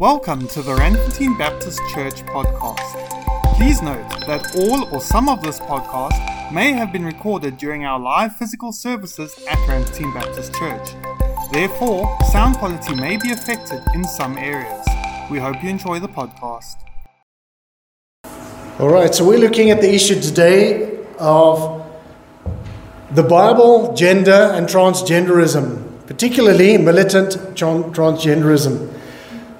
Welcome to the Randfontein Baptist Church podcast. Please note that all or some of this podcast may have been recorded during our live physical services at Randfontein Baptist Church. Therefore, sound quality may be affected in some areas. We hope you enjoy the podcast. All right, so we're looking at the issue today of the Bible, gender, and transgenderism, particularly militant transgenderism.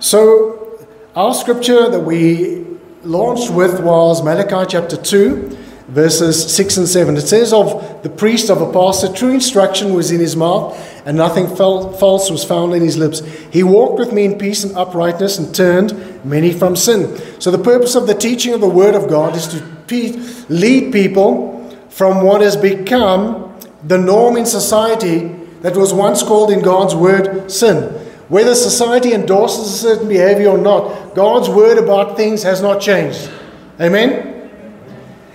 So, our scripture that we launched with was Malachi chapter 2, verses 6 and 7. It says, Of the priest of a pastor, true instruction was in his mouth, and nothing false was found in his lips. He walked with me in peace and uprightness and turned many from sin. So, the purpose of the teaching of the Word of God is to lead people from what has become the norm in society that was once called in God's Word sin. Whether society endorses a certain behavior or not, God's word about things has not changed. Amen?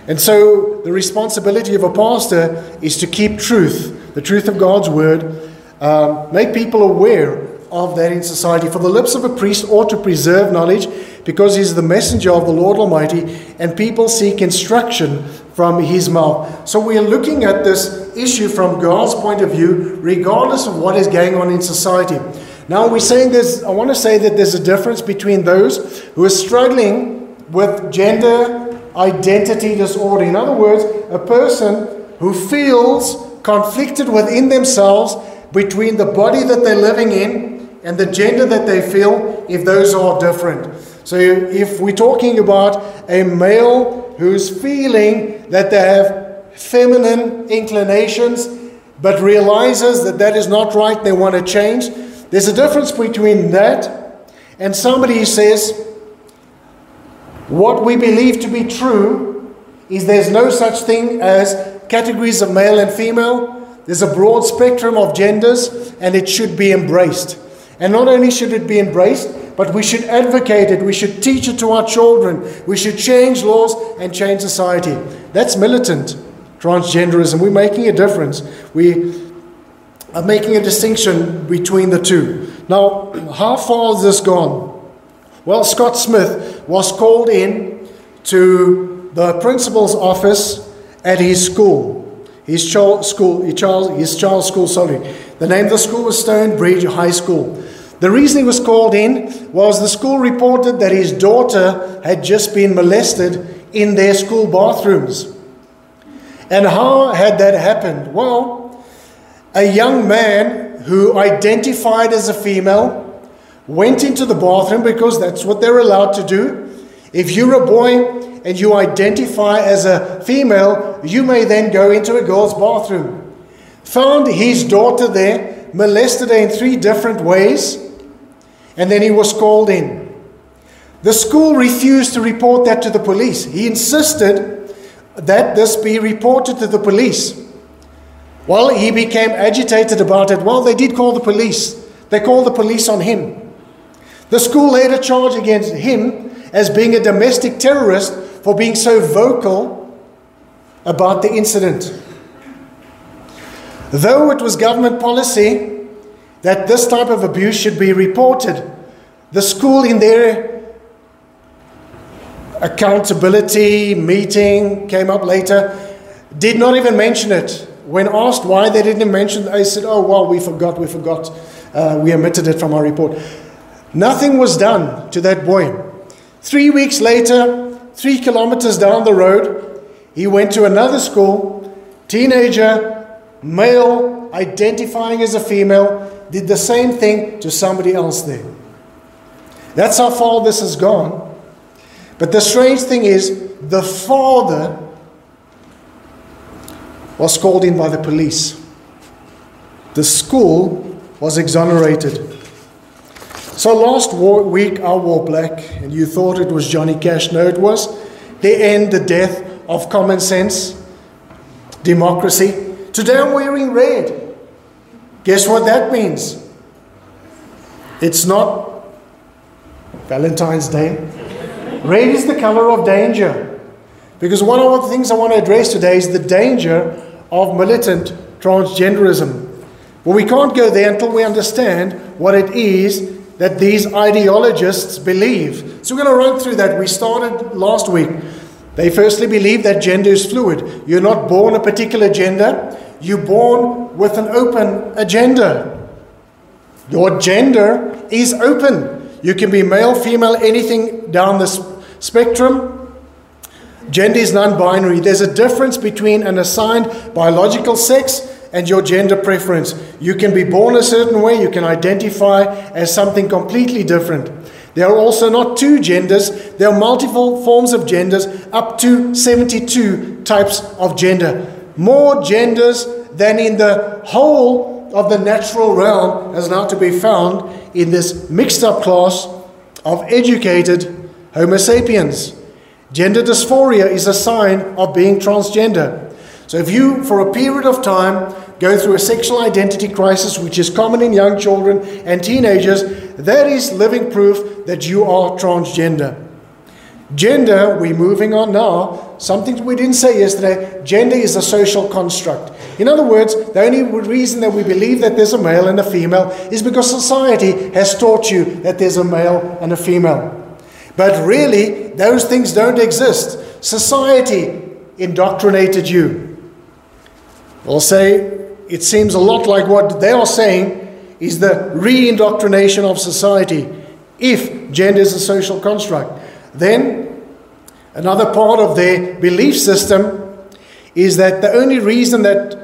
And so the responsibility of a pastor is to keep truth, the truth of God's word, um, make people aware of that in society. For the lips of a priest ought to preserve knowledge because he's the messenger of the Lord Almighty, and people seek instruction from his mouth. So we are looking at this issue from God's point of view, regardless of what is going on in society. Now we're saying this, I want to say that there's a difference between those who are struggling with gender identity disorder. In other words, a person who feels conflicted within themselves between the body that they're living in and the gender that they feel, if those are different. So if we're talking about a male who's feeling that they have feminine inclinations, but realizes that that is not right, they want to change, there's a difference between that and somebody who says, what we believe to be true is there's no such thing as categories of male and female. There's a broad spectrum of genders and it should be embraced. And not only should it be embraced, but we should advocate it, we should teach it to our children, we should change laws and change society. That's militant transgenderism. We're making a difference. We are making a distinction between the two. Now, how far has this gone? Well, Scott Smith was called in to the principal's office at his school. His child school, his child, his child's school, sorry. The name of the school was Stonebridge High School. The reason he was called in was the school reported that his daughter had just been molested in their school bathrooms. And how had that happened? Well, a young man who identified as a female went into the bathroom because that's what they're allowed to do. If you're a boy and you identify as a female, you may then go into a girl's bathroom. Found his daughter there, molested her in three different ways, and then he was called in. The school refused to report that to the police. He insisted that this be reported to the police. Well, he became agitated about it. Well, they did call the police. They called the police on him. The school laid a charge against him as being a domestic terrorist for being so vocal about the incident. Though it was government policy that this type of abuse should be reported, the school, in their accountability meeting, came up later, did not even mention it when asked why they didn't mention, they said, oh, well, we forgot, we forgot. Uh, we omitted it from our report. Nothing was done to that boy. Three weeks later, three kilometers down the road, he went to another school, teenager, male, identifying as a female, did the same thing to somebody else there. That's how far this has gone. But the strange thing is, the father was called in by the police. The school was exonerated. So last week I wore black, and you thought it was Johnny Cash. No, it was the end, the death of common sense, democracy. Today I'm wearing red. Guess what that means? It's not Valentine's Day. Red is the color of danger. Because one of the things I want to address today is the danger of militant transgenderism. Well, we can't go there until we understand what it is that these ideologists believe. So we're going to run through that. We started last week. They firstly believe that gender is fluid. You're not born a particular gender, you're born with an open agenda. Your gender is open. You can be male, female, anything down the spectrum. Gender is non binary. There's a difference between an assigned biological sex and your gender preference. You can be born a certain way, you can identify as something completely different. There are also not two genders, there are multiple forms of genders, up to 72 types of gender. More genders than in the whole of the natural realm is now to be found in this mixed up class of educated Homo sapiens. Gender dysphoria is a sign of being transgender. So, if you, for a period of time, go through a sexual identity crisis, which is common in young children and teenagers, that is living proof that you are transgender. Gender, we're moving on now, something we didn't say yesterday gender is a social construct. In other words, the only reason that we believe that there's a male and a female is because society has taught you that there's a male and a female. But really, those things don't exist. Society indoctrinated you. I'll say it seems a lot like what they are saying is the re indoctrination of society if gender is a social construct. Then, another part of their belief system is that the only reason that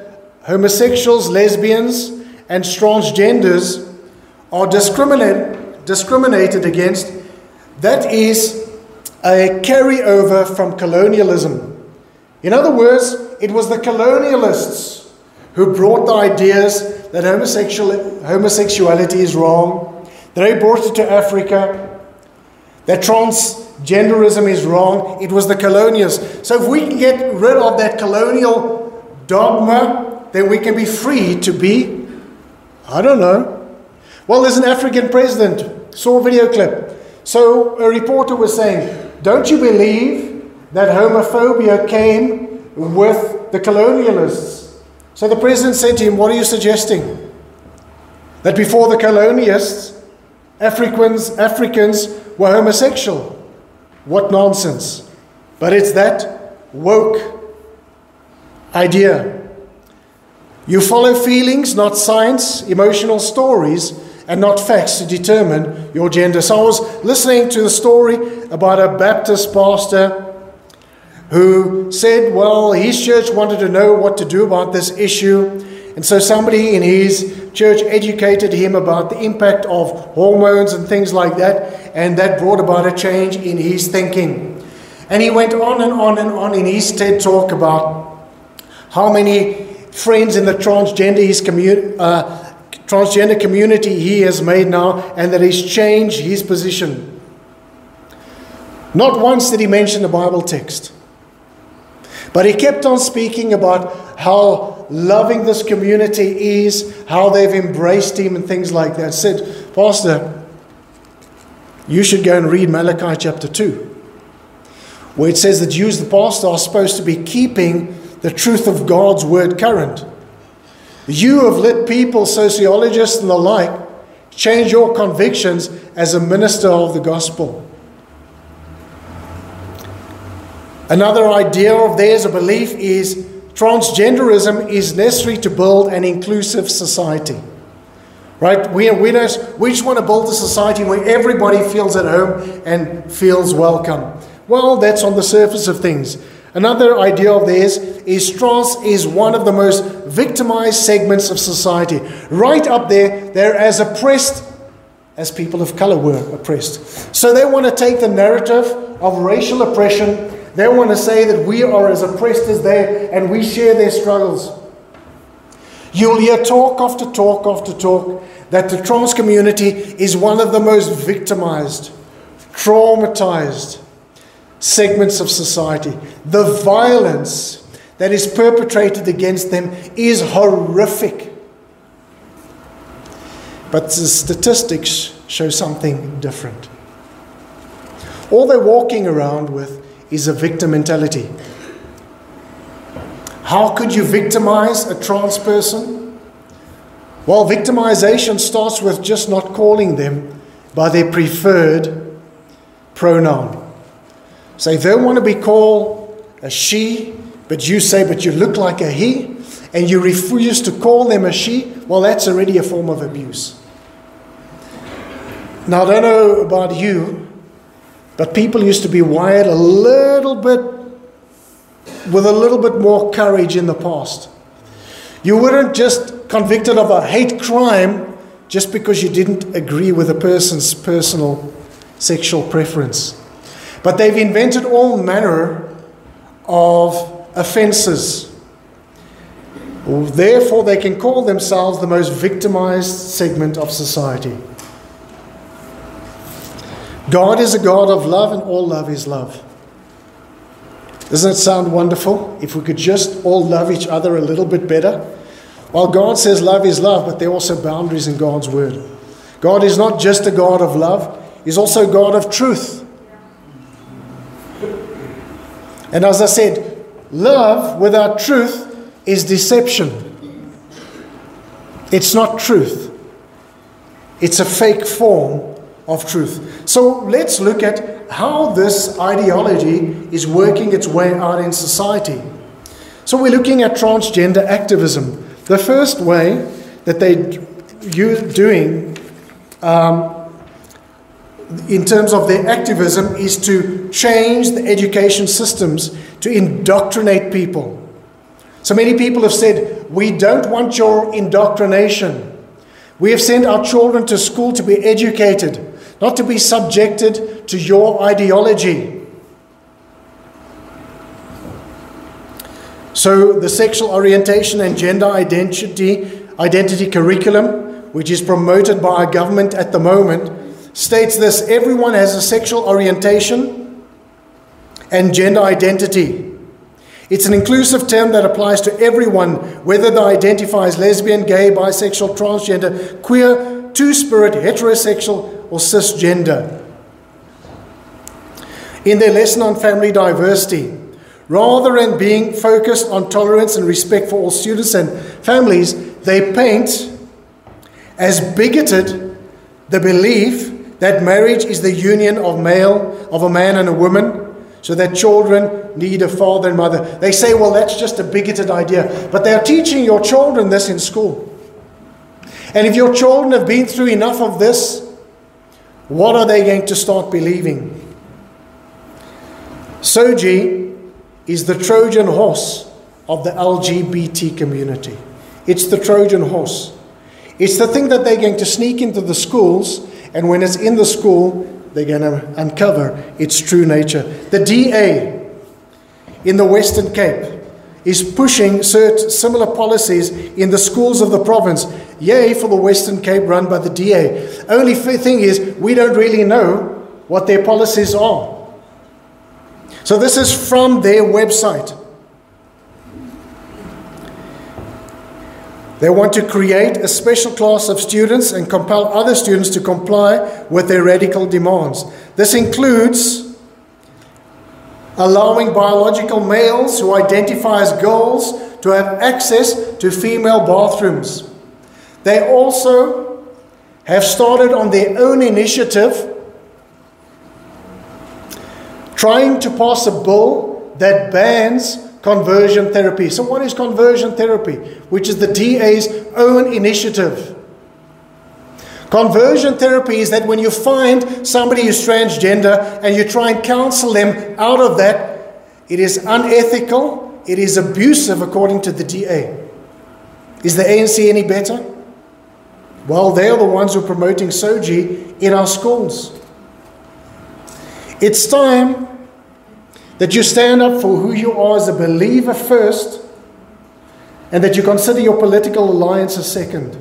homosexuals, lesbians, and transgenders are discriminate, discriminated against, that is a carryover from colonialism. In other words, it was the colonialists who brought the ideas that homosexual, homosexuality is wrong. They brought it to Africa. That transgenderism is wrong. It was the colonialists. So if we can get rid of that colonial dogma, then we can be free to be, I don't know. Well, there's an African president. Saw a video clip. So a reporter was saying, Don't you believe that homophobia came with the colonialists. So the president said to him, What are you suggesting? That before the colonialists, Africans, Africans were homosexual. What nonsense. But it's that woke idea. You follow feelings, not science, emotional stories, and not facts to determine your gender. So I was listening to the story about a Baptist pastor who said, well, his church wanted to know what to do about this issue. And so somebody in his church educated him about the impact of hormones and things like that. And that brought about a change in his thinking. And he went on and on and on in his TED talk about how many friends in the transgender, his commu- uh, transgender community he has made now, and that he's changed his position. Not once did he mention the Bible text. But he kept on speaking about how loving this community is, how they've embraced him, and things like that. Said, Pastor, you should go and read Malachi chapter 2, where it says that you, as the pastor, are supposed to be keeping the truth of God's word current. You have let people, sociologists and the like, change your convictions as a minister of the gospel. Another idea of theirs, a belief, is transgenderism is necessary to build an inclusive society. Right? We, we, don't, we just want to build a society where everybody feels at home and feels welcome. Well, that's on the surface of things. Another idea of theirs is trans is one of the most victimized segments of society. Right up there, they're as oppressed as people of color were oppressed. So they want to take the narrative of racial oppression they want to say that we are as oppressed as they and we share their struggles. You'll hear talk after talk after talk that the trans community is one of the most victimized, traumatized segments of society. The violence that is perpetrated against them is horrific. But the statistics show something different. All they're walking around with is a victim mentality. How could you victimize a trans person? Well, victimization starts with just not calling them by their preferred pronoun. If they want to be called a she, but you say, but you look like a he, and you refuse to call them a she, well, that's already a form of abuse. Now, I don't know about you, but people used to be wired a little bit with a little bit more courage in the past. You weren't just convicted of a hate crime just because you didn't agree with a person's personal sexual preference. But they've invented all manner of offenses. Therefore, they can call themselves the most victimized segment of society. God is a God of love, and all love is love. Doesn't it sound wonderful if we could just all love each other a little bit better? While God says love is love, but there are also boundaries in God's word. God is not just a God of love, He's also God of truth. And as I said, love without truth is deception. It's not truth, it's a fake form of truth. So let's look at how this ideology is working its way out in society. So we're looking at transgender activism. The first way that they're doing um, in terms of their activism is to change the education systems to indoctrinate people. So many people have said, We don't want your indoctrination. We have sent our children to school to be educated not to be subjected to your ideology. So, the sexual orientation and gender identity, identity curriculum, which is promoted by our government at the moment, states this everyone has a sexual orientation and gender identity. It's an inclusive term that applies to everyone, whether they identify as lesbian, gay, bisexual, transgender, queer, two spirit, heterosexual, or cisgender. In their lesson on family diversity, rather than being focused on tolerance and respect for all students and families, they paint as bigoted the belief that marriage is the union of male of a man and a woman so that children need a father and mother. They say, well, that's just a bigoted idea. But they're teaching your children this in school. And if your children have been through enough of this, what are they going to start believing? SOGI is the Trojan horse of the LGBT community. It's the Trojan horse. It's the thing that they're going to sneak into the schools, and when it's in the school, they're going to uncover its true nature. The DA in the Western Cape is pushing similar policies in the schools of the province. Yay for the Western Cape run by the DA. Only thing is, we don't really know what their policies are. So this is from their website. They want to create a special class of students and compel other students to comply with their radical demands. This includes allowing biological males who identify as girls to have access to female bathrooms. They also have started on their own initiative trying to pass a bill that bans conversion therapy. So, what is conversion therapy? Which is the DA's own initiative. Conversion therapy is that when you find somebody who's transgender and you try and counsel them out of that, it is unethical, it is abusive according to the DA. Is the ANC any better? Well, they're the ones who are promoting SOGI in our schools. It's time that you stand up for who you are as a believer first and that you consider your political alliance alliances second.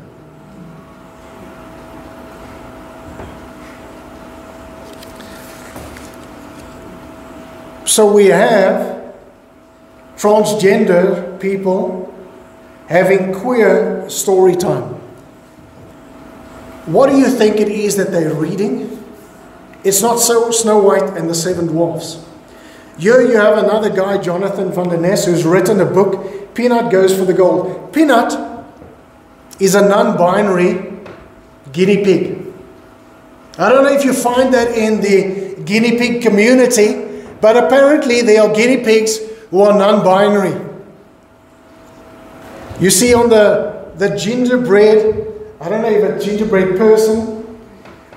So we have transgender people having queer story time. What do you think it is that they're reading? It's not so Snow White and the Seven Dwarfs. Here you have another guy, Jonathan van der Ness, who's written a book, Peanut Goes for the Gold. Peanut is a non binary guinea pig. I don't know if you find that in the guinea pig community, but apparently there are guinea pigs who are non binary. You see on the, the gingerbread, I don't know if a gingerbread person,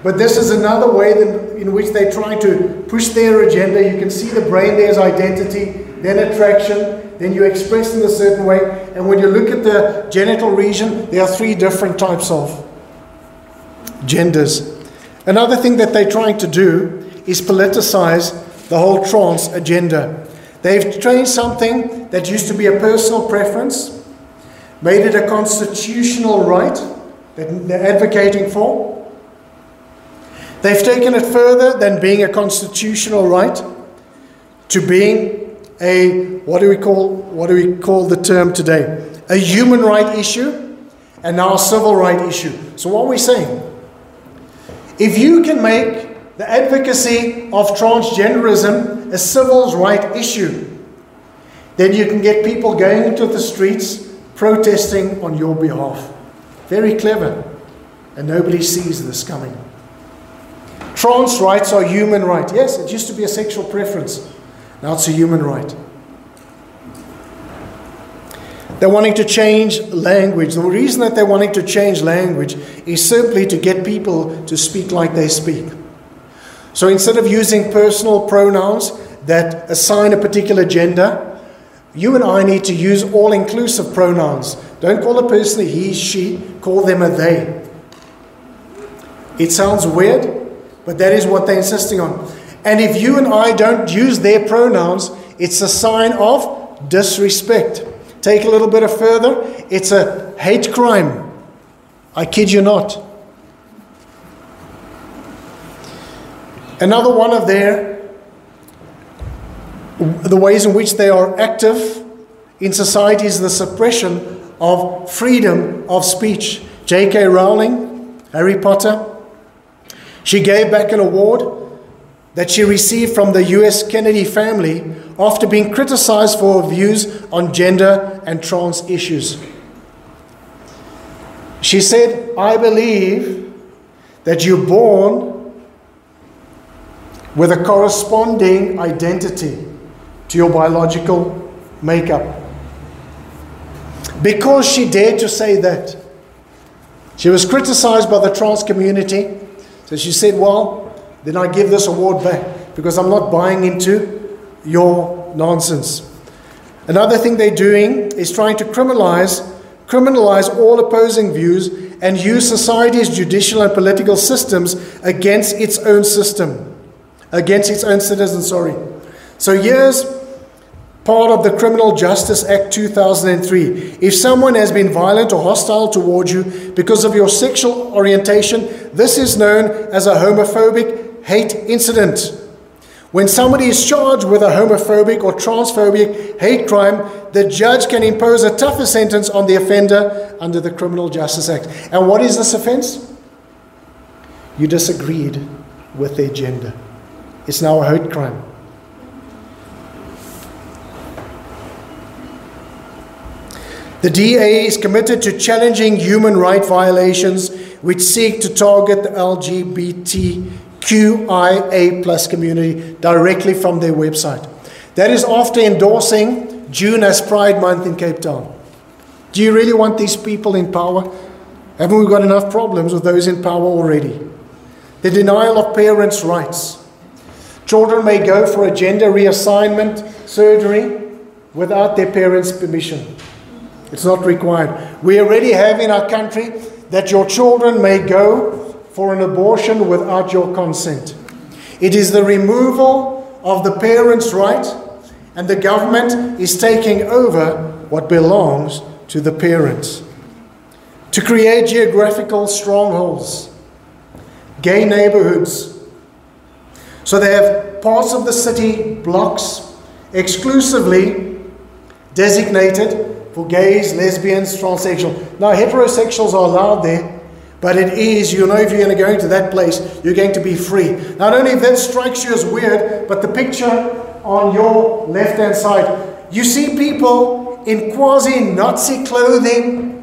but this is another way in which they're trying to push their agenda. You can see the brain there's identity, then attraction, then you express in a certain way. And when you look at the genital region, there are three different types of genders. Another thing that they're trying to do is politicize the whole trans agenda. They've changed something that used to be a personal preference, made it a constitutional right that they're advocating for. They've taken it further than being a constitutional right to being a what do we call what do we call the term today? A human right issue and now a civil right issue. So what are we saying? If you can make the advocacy of transgenderism a civil right issue, then you can get people going into the streets protesting on your behalf. Very clever. And nobody sees this coming. Trans rights are human right. Yes, it used to be a sexual preference. Now it's a human right. They're wanting to change language. The reason that they're wanting to change language is simply to get people to speak like they speak. So instead of using personal pronouns that assign a particular gender, you and I need to use all inclusive pronouns. Don't call a person a he, she, call them a they. It sounds weird, but that is what they're insisting on. And if you and I don't use their pronouns, it's a sign of disrespect. Take a little bit of further, it's a hate crime. I kid you not. Another one of their the ways in which they are active in society is the suppression of freedom of speech. J.K. Rowling, Harry Potter, she gave back an award that she received from the US Kennedy family after being criticized for her views on gender and trans issues. She said, I believe that you're born with a corresponding identity to your biological makeup. Because she dared to say that, she was criticized by the trans community. So she said, Well, then I give this award back because I'm not buying into your nonsense. Another thing they're doing is trying to criminalize, criminalize all opposing views and use society's judicial and political systems against its own system, against its own citizens, sorry. So here's part of the Criminal Justice Act 2003. If someone has been violent or hostile towards you because of your sexual orientation, this is known as a homophobic hate incident. When somebody is charged with a homophobic or transphobic hate crime, the judge can impose a tougher sentence on the offender under the Criminal Justice Act. And what is this offense? You disagreed with their gender. It's now a hate crime. The DA is committed to challenging human rights violations which seek to target the LGBTQIA plus community directly from their website. That is after endorsing June as Pride Month in Cape Town. Do you really want these people in power? Haven't we got enough problems with those in power already? The denial of parents' rights. Children may go for a gender reassignment surgery without their parents' permission. It's not required. We already have in our country that your children may go for an abortion without your consent. It is the removal of the parent's right, and the government is taking over what belongs to the parents. To create geographical strongholds, gay neighborhoods. So they have parts of the city blocks exclusively designated for gays, lesbians, transsexual. Now, heterosexuals are allowed there, but it is, you know, if you're going to go into that place, you're going to be free. Not only if that strikes you as weird, but the picture on your left hand side, you see people in quasi Nazi clothing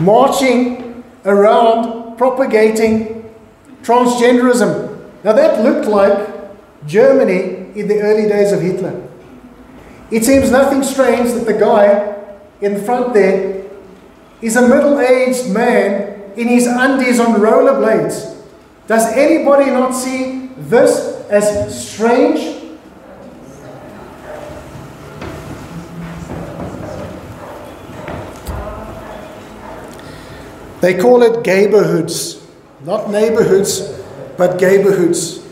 marching around propagating transgenderism. Now, that looked like Germany in the early days of Hitler. It seems nothing strange that the guy in front there is a middle aged man in his undies on rollerblades. Does anybody not see this as strange? They call it gayborhoods, not neighborhoods, but gayborhoods.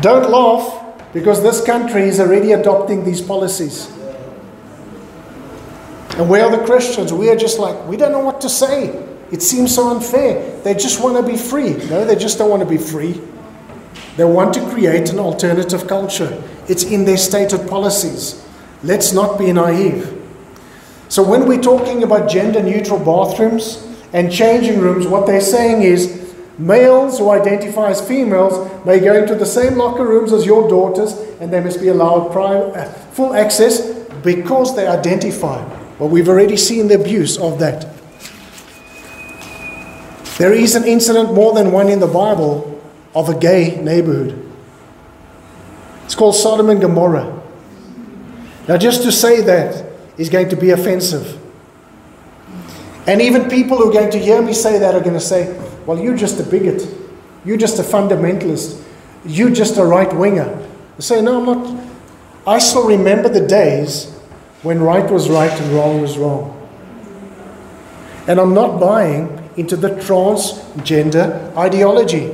Don't laugh because this country is already adopting these policies. And we are the Christians. We are just like, we don't know what to say. It seems so unfair. They just want to be free. No, they just don't want to be free. They want to create an alternative culture. It's in their stated policies. Let's not be naive. So, when we're talking about gender neutral bathrooms and changing rooms, what they're saying is males who identify as females may go into the same locker rooms as your daughters and they must be allowed uh, full access because they identify. Well, we've already seen the abuse of that. There is an incident, more than one in the Bible, of a gay neighborhood. It's called Sodom and Gomorrah. Now, just to say that is going to be offensive. And even people who are going to hear me say that are going to say, well, you're just a bigot. You're just a fundamentalist. You're just a right winger. I say, no, I'm not. I still remember the days when right was right and wrong was wrong. And I'm not buying into the transgender ideology.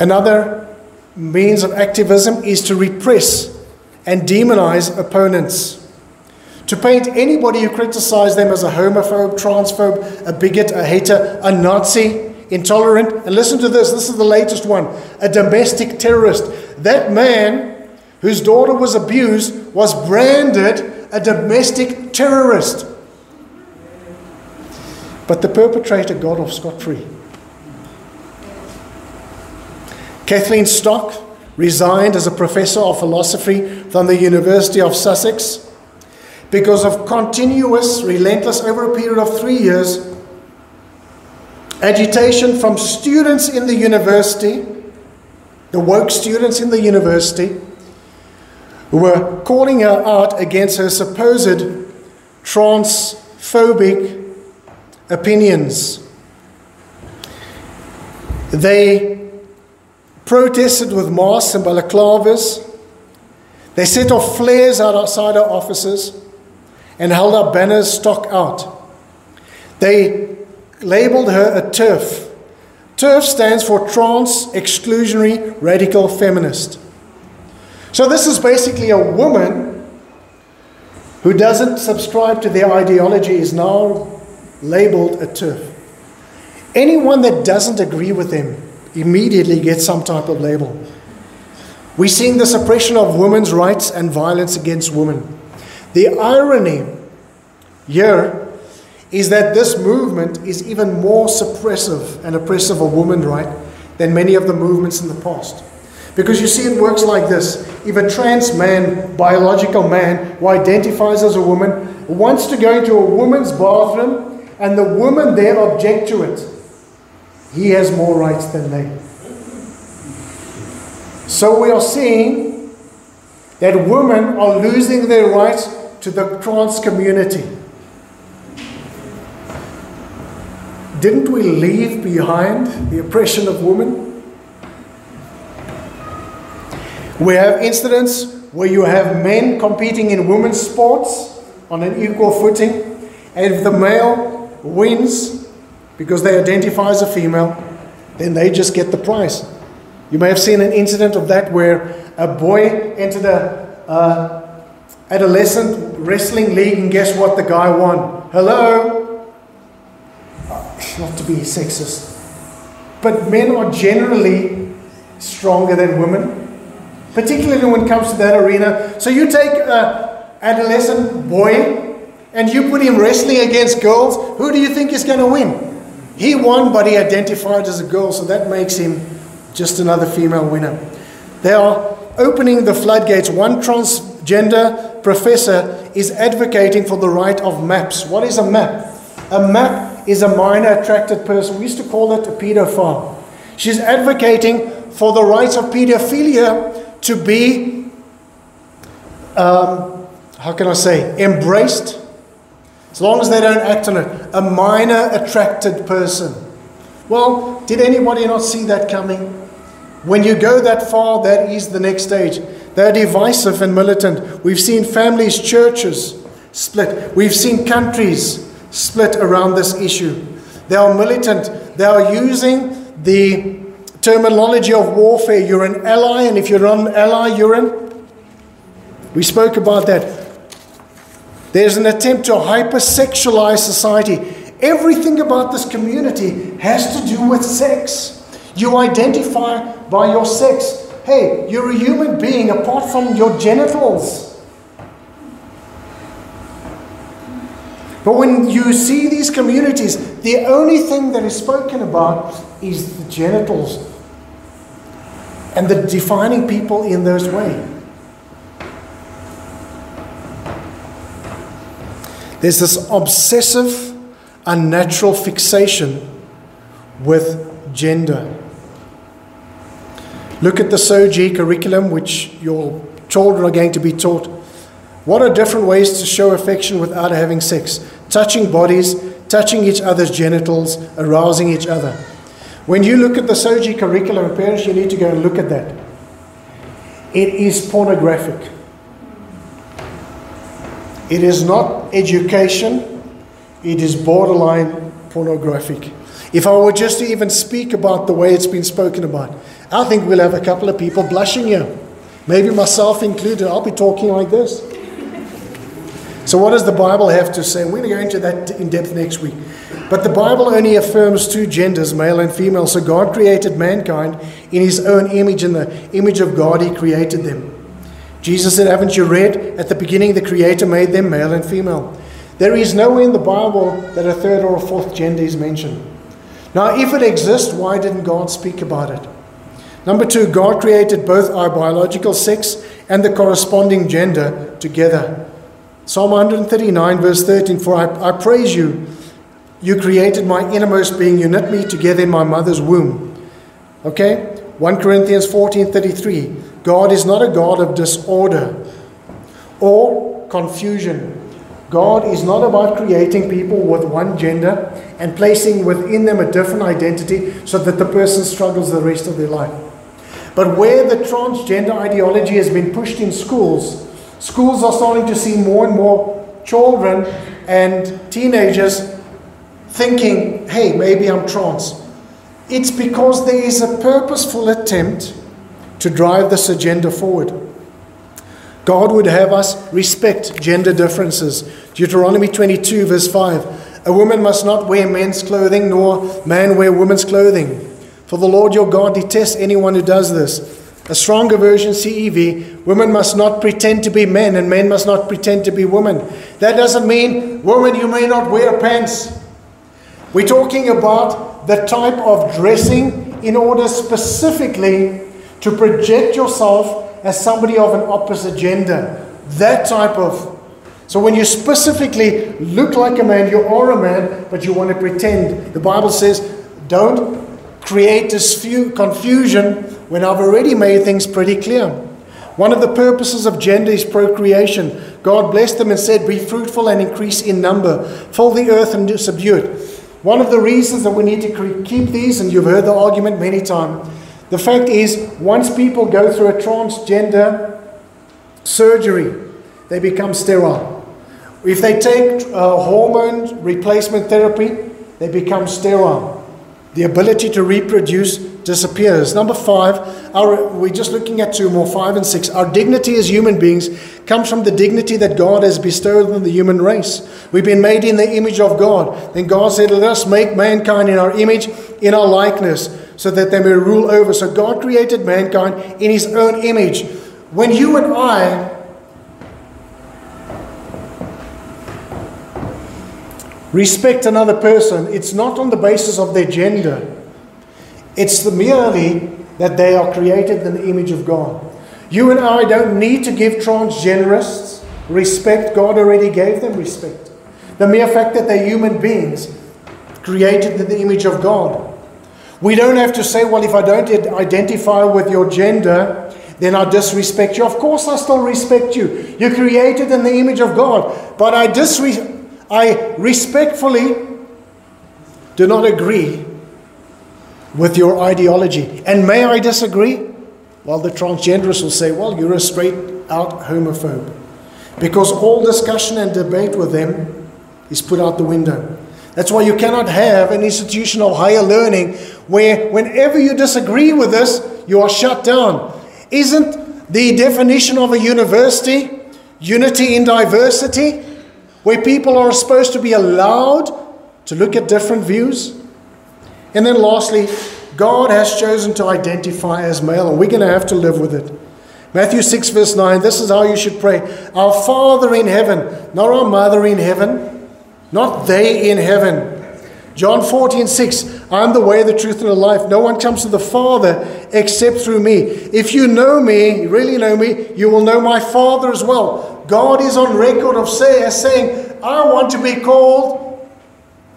Another means of activism is to repress and demonize opponents. To paint anybody who criticizes them as a homophobe, transphobe, a bigot, a hater, a Nazi, intolerant, and listen to this this is the latest one a domestic terrorist. That man whose daughter was abused was branded a domestic terrorist. But the perpetrator got off scot free. Kathleen Stock resigned as a professor of philosophy from the University of Sussex because of continuous, relentless, over a period of three years, agitation from students in the university, the woke students in the university, who were calling her out against her supposed transphobic opinions. They protested with masks and balaclavas. They set off flares outside our offices and held up banners stock out. They labeled her a TERF. TERF stands for Trans Exclusionary Radical Feminist. So, this is basically a woman who doesn't subscribe to their ideology, is now labeled a TERF. Anyone that doesn't agree with them immediately gets some type of label. We're seeing the suppression of women's rights and violence against women. The irony here is that this movement is even more suppressive and oppressive of women, right than many of the movements in the past. Because you see, it works like this. If a trans man, biological man, who identifies as a woman, wants to go into a woman's bathroom and the women there object to it, he has more rights than they. So we are seeing that women are losing their rights to the trans community. Didn't we leave behind the oppression of women? We have incidents where you have men competing in women's sports on an equal footing, and if the male wins because they identify as a female, then they just get the prize. You may have seen an incident of that where a boy entered a uh, adolescent wrestling league, and guess what? The guy won. Hello? Not to be sexist, but men are generally stronger than women, particularly when it comes to that arena. So you take an adolescent boy and you put him wrestling against girls, who do you think is going to win? He won, but he identified as a girl, so that makes him just another female winner. They are opening the floodgates. One transgender professor is advocating for the right of maps. What is a map? A MAP is a minor attracted person. We used to call it a pedophile. She's advocating for the rights of pedophilia to be, um, how can I say, embraced, as long as they don't act on it. A minor attracted person. Well, did anybody not see that coming? When you go that far, that is the next stage. They're divisive and militant. We've seen families, churches split. We've seen countries split around this issue. They are militant. They are using the terminology of warfare. You're an ally, and if you're an ally, you're an. We spoke about that. There's an attempt to hypersexualize society. Everything about this community has to do with sex. You identify by your sex. Hey, you're a human being apart from your genitals. But when you see these communities, the only thing that is spoken about is the genitals and the defining people in those ways. There's this obsessive, unnatural fixation with gender. Look at the SOGI curriculum, which your children are going to be taught. What are different ways to show affection without having sex? Touching bodies, touching each other's genitals, arousing each other. When you look at the SOGI curriculum, parents, you need to go and look at that. It is pornographic. It is not education, it is borderline pornographic. If I were just to even speak about the way it's been spoken about, I think we'll have a couple of people blushing here. Maybe myself included. I'll be talking like this. So, what does the Bible have to say? We're going to go into that in depth next week. But the Bible only affirms two genders, male and female. So, God created mankind in his own image. In the image of God, he created them. Jesus said, Haven't you read? At the beginning, the Creator made them male and female. There is nowhere in the Bible that a third or a fourth gender is mentioned. Now, if it exists, why didn't God speak about it? Number two, God created both our biological sex and the corresponding gender together. Psalm 139, verse 13 For I, I praise you, you created my innermost being, you knit me together in my mother's womb. Okay? 1 Corinthians 14 33. God is not a God of disorder or confusion. God is not about creating people with one gender and placing within them a different identity so that the person struggles the rest of their life. But where the transgender ideology has been pushed in schools, schools are starting to see more and more children and teenagers thinking, hey, maybe I'm trans. It's because there is a purposeful attempt to drive this agenda forward. God would have us respect gender differences. Deuteronomy 22, verse 5. A woman must not wear men's clothing, nor man wear women's clothing. For the Lord your God detests anyone who does this. A stronger version, CEV, women must not pretend to be men and men must not pretend to be women. That doesn't mean, women, you may not wear pants. We're talking about the type of dressing in order specifically to project yourself as somebody of an opposite gender. That type of. So when you specifically look like a man, you are a man, but you want to pretend. The Bible says, don't create this confusion when I've already made things pretty clear. One of the purposes of gender is procreation. God blessed them and said, Be fruitful and increase in number, fill the earth and subdue it. One of the reasons that we need to keep these, and you've heard the argument many times, the fact is, once people go through a transgender surgery, they become sterile. If they take uh, hormone replacement therapy, they become sterile the ability to reproduce disappears. Number five, our, we're just looking at two more, five and six. Our dignity as human beings comes from the dignity that God has bestowed on the human race. We've been made in the image of God. Then God said, Let us make mankind in our image, in our likeness, so that they may rule over. So God created mankind in his own image. When you and I respect another person, it's not on the basis of their gender. It's the merely that they are created in the image of God. You and I don't need to give transgenderists respect. God already gave them respect. The mere fact that they're human beings, created in the image of God. We don't have to say, well, if I don't identify with your gender, then I disrespect you. Of course, I still respect you. You're created in the image of God. But I, disre- I respectfully do not agree with your ideology. And may I disagree? Well, the transgenderists will say, well, you're a straight out homophobe. Because all discussion and debate with them is put out the window. That's why you cannot have an institution of higher learning where, whenever you disagree with this, you are shut down. Isn't the definition of a university unity in diversity, where people are supposed to be allowed to look at different views? And then, lastly, God has chosen to identify as male, and we're going to have to live with it. Matthew 6, verse 9, this is how you should pray Our Father in heaven, not our Mother in heaven, not they in heaven. John 14, 6, I'm the way, the truth, and the life. No one comes to the Father except through me. If you know me, really know me, you will know my Father as well. God is on record of say, saying, I want to be called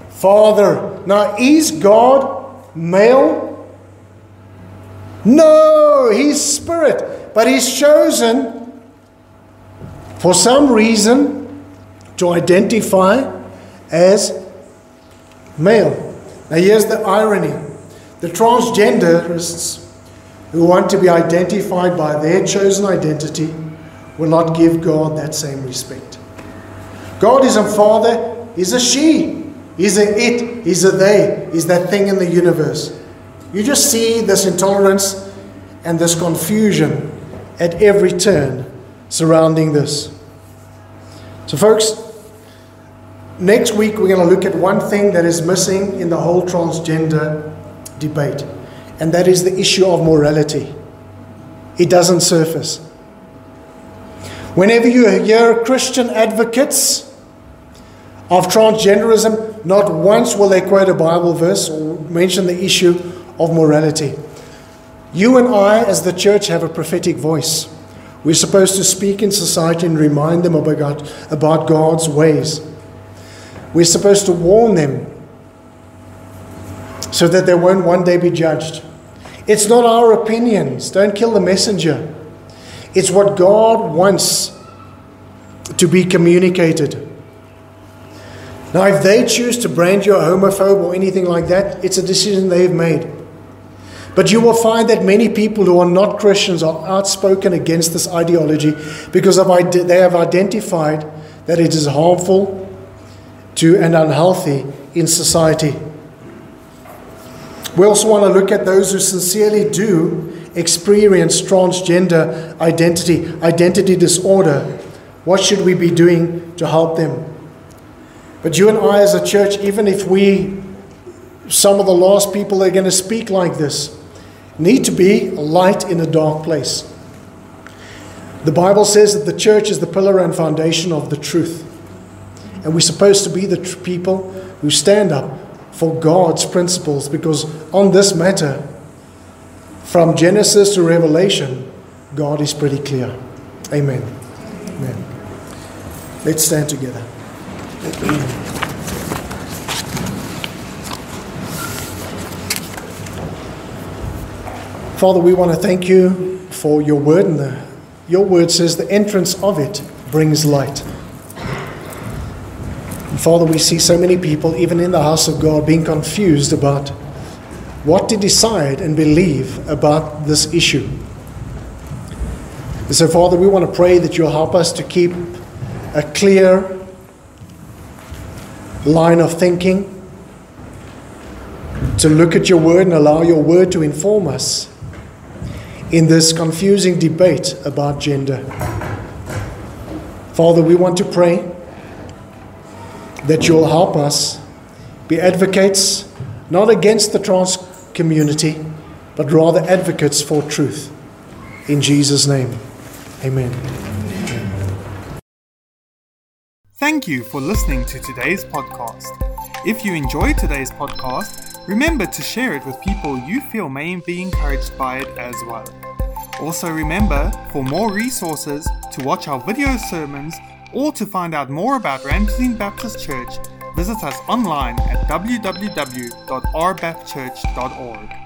Father. Now, is God male? No, he's spirit. But he's chosen, for some reason, to identify as male. Now, here's the irony the transgenderists who want to be identified by their chosen identity will not give God that same respect. God is a father, he's a she, he's a it, he's a they, he's that thing in the universe. You just see this intolerance and this confusion at every turn surrounding this. So, folks, next week we're going to look at one thing that is missing in the whole transgender debate, and that is the issue of morality. It doesn't surface. Whenever you hear Christian advocates of transgenderism, not once will they quote a Bible verse or mention the issue of morality. You and I, as the church, have a prophetic voice. We're supposed to speak in society and remind them about, God's ways. We're supposed to warn them so that they won't one day be judged. It's not our opinions. Don't kill the messenger. It's what God wants to be communicated. Now, if they choose to brand you a homophobe or anything like that, it's a decision they've made. But you will find that many people who are not Christians are outspoken against this ideology because they have identified that it is harmful to and unhealthy in society. We also want to look at those who sincerely do experience transgender identity, identity disorder. What should we be doing to help them? But you and I, as a church, even if we, some of the lost people that are going to speak like this, need to be a light in a dark place. The Bible says that the church is the pillar and foundation of the truth. And we're supposed to be the people who stand up for God's principles because on this matter, from Genesis to Revelation, God is pretty clear. Amen. Amen. Let's stand together. Father, we want to thank you for your word, and the, your word says the entrance of it brings light. And Father, we see so many people, even in the house of God, being confused about what to decide and believe about this issue. And so, Father, we want to pray that you'll help us to keep a clear line of thinking, to look at your word and allow your word to inform us in this confusing debate about gender. Father, we want to pray that you'll help us be advocates not against the trans community, but rather advocates for truth. In Jesus' name, amen. Thank you for listening to today's podcast. If you enjoyed today's podcast, remember to share it with people you feel may be encouraged by it as well. Also, remember for more resources to watch our video sermons or to find out more about Ramsey Baptist Church, visit us online at www.rbapchurch.org.